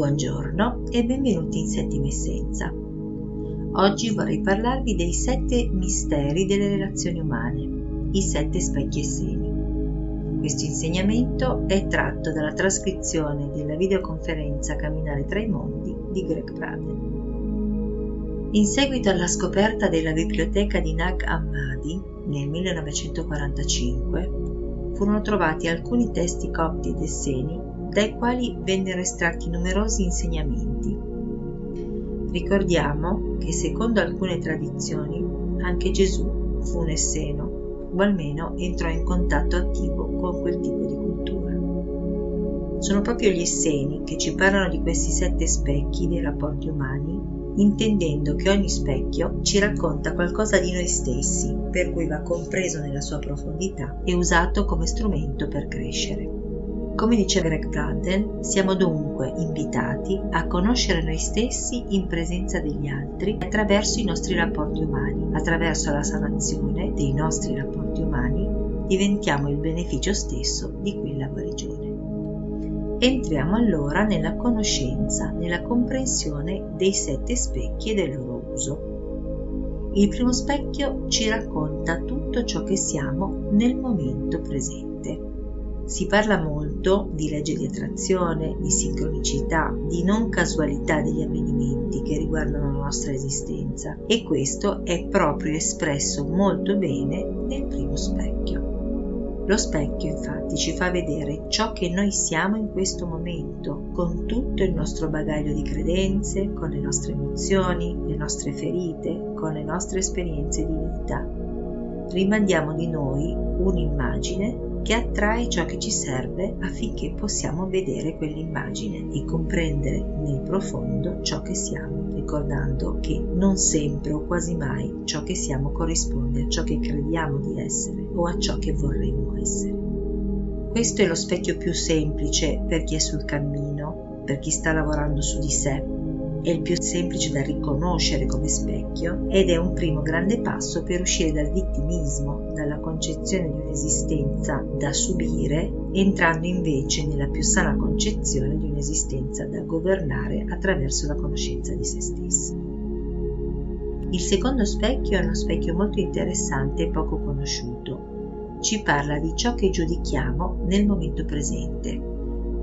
Buongiorno e benvenuti in Settima Essenza. Oggi vorrei parlarvi dei sette misteri delle relazioni umane, i sette specchi e seni. Questo insegnamento è tratto dalla trascrizione della videoconferenza Camminare tra i mondi di Greg Braden. In seguito alla scoperta della biblioteca di Nag Hammadi nel 1945, furono trovati alcuni testi copti ed esseni dai quali vennero estratti numerosi insegnamenti Ricordiamo che secondo alcune tradizioni anche Gesù fu un esseno, o almeno entrò in contatto attivo con quel tipo di cultura. Sono proprio gli esseni che ci parlano di questi sette specchi dei rapporti umani, intendendo che ogni specchio ci racconta qualcosa di noi stessi, per cui va compreso nella sua profondità e usato come strumento per crescere. Come dice Greg Braden, siamo dunque invitati a conoscere noi stessi in presenza degli altri attraverso i nostri rapporti umani. Attraverso la sanazione dei nostri rapporti umani diventiamo il beneficio stesso di quella guarigione. Entriamo allora nella conoscenza, nella comprensione dei sette specchi e del loro uso. Il primo specchio ci racconta tutto ciò che siamo nel momento presente. Si parla molto di legge di attrazione, di sincronicità, di non casualità degli avvenimenti che riguardano la nostra esistenza e questo è proprio espresso molto bene nel primo specchio. Lo specchio infatti ci fa vedere ciò che noi siamo in questo momento, con tutto il nostro bagaglio di credenze, con le nostre emozioni, le nostre ferite, con le nostre esperienze di vita. Rimandiamo di noi un'immagine che attrae ciò che ci serve affinché possiamo vedere quell'immagine e comprendere nel profondo ciò che siamo, ricordando che non sempre o quasi mai ciò che siamo corrisponde a ciò che crediamo di essere o a ciò che vorremmo essere. Questo è lo specchio più semplice per chi è sul cammino, per chi sta lavorando su di sé, è il più semplice da riconoscere come specchio ed è un primo grande passo per uscire dal vittimismo, dalla concezione di un'esistenza da subire, entrando invece nella più sana concezione di un'esistenza da governare attraverso la conoscenza di se stessi. Il secondo specchio è uno specchio molto interessante e poco conosciuto. Ci parla di ciò che giudichiamo nel momento presente,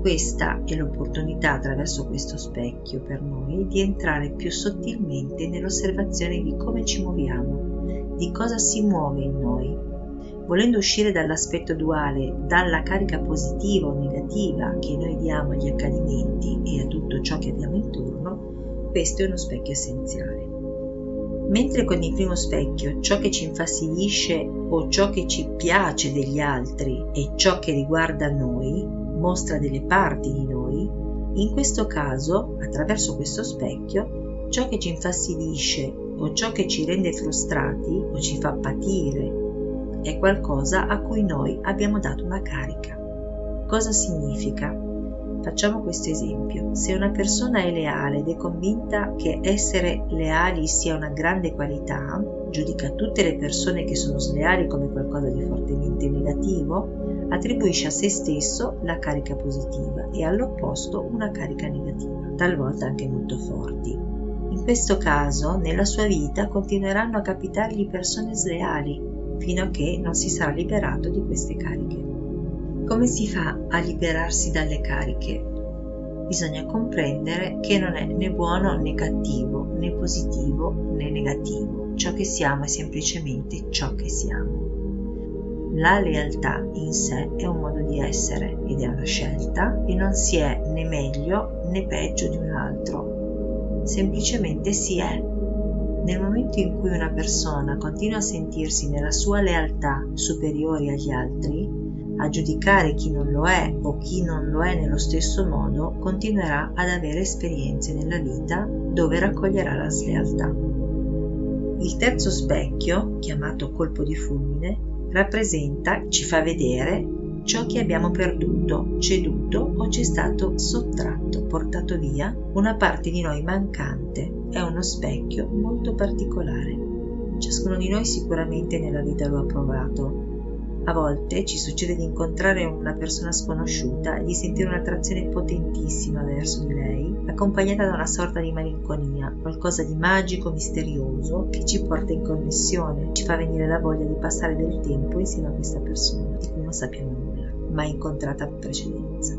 questa è l'opportunità attraverso questo specchio per noi di entrare più sottilmente nell'osservazione di come ci muoviamo, di cosa si muove in noi. Volendo uscire dall'aspetto duale, dalla carica positiva o negativa che noi diamo agli accadimenti e a tutto ciò che abbiamo intorno, questo è uno specchio essenziale. Mentre con il primo specchio ciò che ci infastidisce o ciò che ci piace degli altri è ciò che riguarda noi, mostra delle parti di noi, in questo caso, attraverso questo specchio, ciò che ci infastidisce o ciò che ci rende frustrati o ci fa patire è qualcosa a cui noi abbiamo dato una carica. Cosa significa? Facciamo questo esempio. Se una persona è leale ed è convinta che essere leali sia una grande qualità, giudica tutte le persone che sono sleali come qualcosa di fortemente negativo, attribuisce a se stesso la carica positiva e all'opposto una carica negativa, talvolta anche molto forti questo caso, nella sua vita continueranno a capitargli persone sleali fino a che non si sarà liberato di queste cariche. Come si fa a liberarsi dalle cariche? Bisogna comprendere che non è né buono né cattivo, né positivo né negativo. Ciò che siamo è semplicemente ciò che siamo. La lealtà in sé è un modo di essere ed è una scelta e non si è né meglio né peggio di un altro. Semplicemente si è. Nel momento in cui una persona continua a sentirsi nella sua lealtà superiore agli altri, a giudicare chi non lo è o chi non lo è nello stesso modo, continuerà ad avere esperienze nella vita dove raccoglierà la slealtà. Il terzo specchio, chiamato colpo di fulmine, rappresenta, ci fa vedere ciò che abbiamo perduto, ceduto o ci è stato sottratto, portato via, una parte di noi mancante. È uno specchio molto particolare. Ciascuno di noi sicuramente nella vita lo ha provato a volte ci succede di incontrare una persona sconosciuta e di sentire un'attrazione potentissima verso di lei, accompagnata da una sorta di malinconia, qualcosa di magico, misterioso, che ci porta in connessione, ci fa venire la voglia di passare del tempo insieme a questa persona, di cui non sappiamo nulla, mai incontrata in precedenza.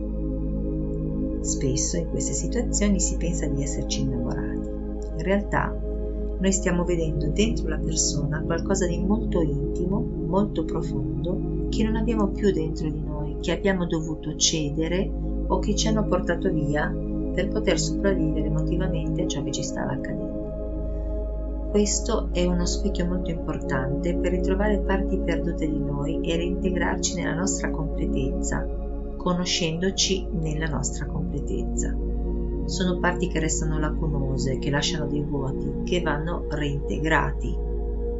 Spesso in queste situazioni si pensa di esserci innamorati. In realtà noi stiamo vedendo dentro la persona qualcosa di molto intimo, molto profondo, che non abbiamo più dentro di noi, che abbiamo dovuto cedere o che ci hanno portato via per poter sopravvivere emotivamente a ciò che ci stava accadendo. Questo è uno specchio molto importante per ritrovare parti perdute di noi e reintegrarci nella nostra completezza, conoscendoci nella nostra completezza sono parti che restano lacunose, che lasciano dei vuoti, che vanno reintegrati.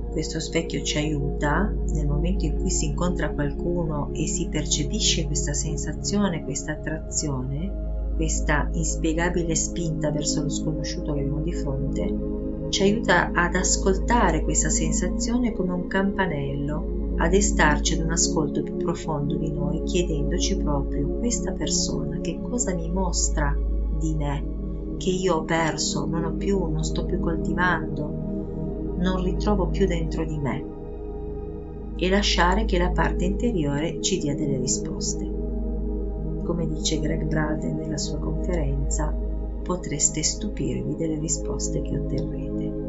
Questo specchio ci aiuta nel momento in cui si incontra qualcuno e si percepisce questa sensazione, questa attrazione, questa inspiegabile spinta verso lo sconosciuto che abbiamo di fronte, ci aiuta ad ascoltare questa sensazione come un campanello, ad estarci ad un ascolto più profondo di noi, chiedendoci proprio questa persona che cosa mi mostra di me, che io ho perso, non ho più, non sto più coltivando, non ritrovo più dentro di me e lasciare che la parte interiore ci dia delle risposte. Come dice Greg Braden nella sua conferenza, potreste stupirvi delle risposte che otterrete.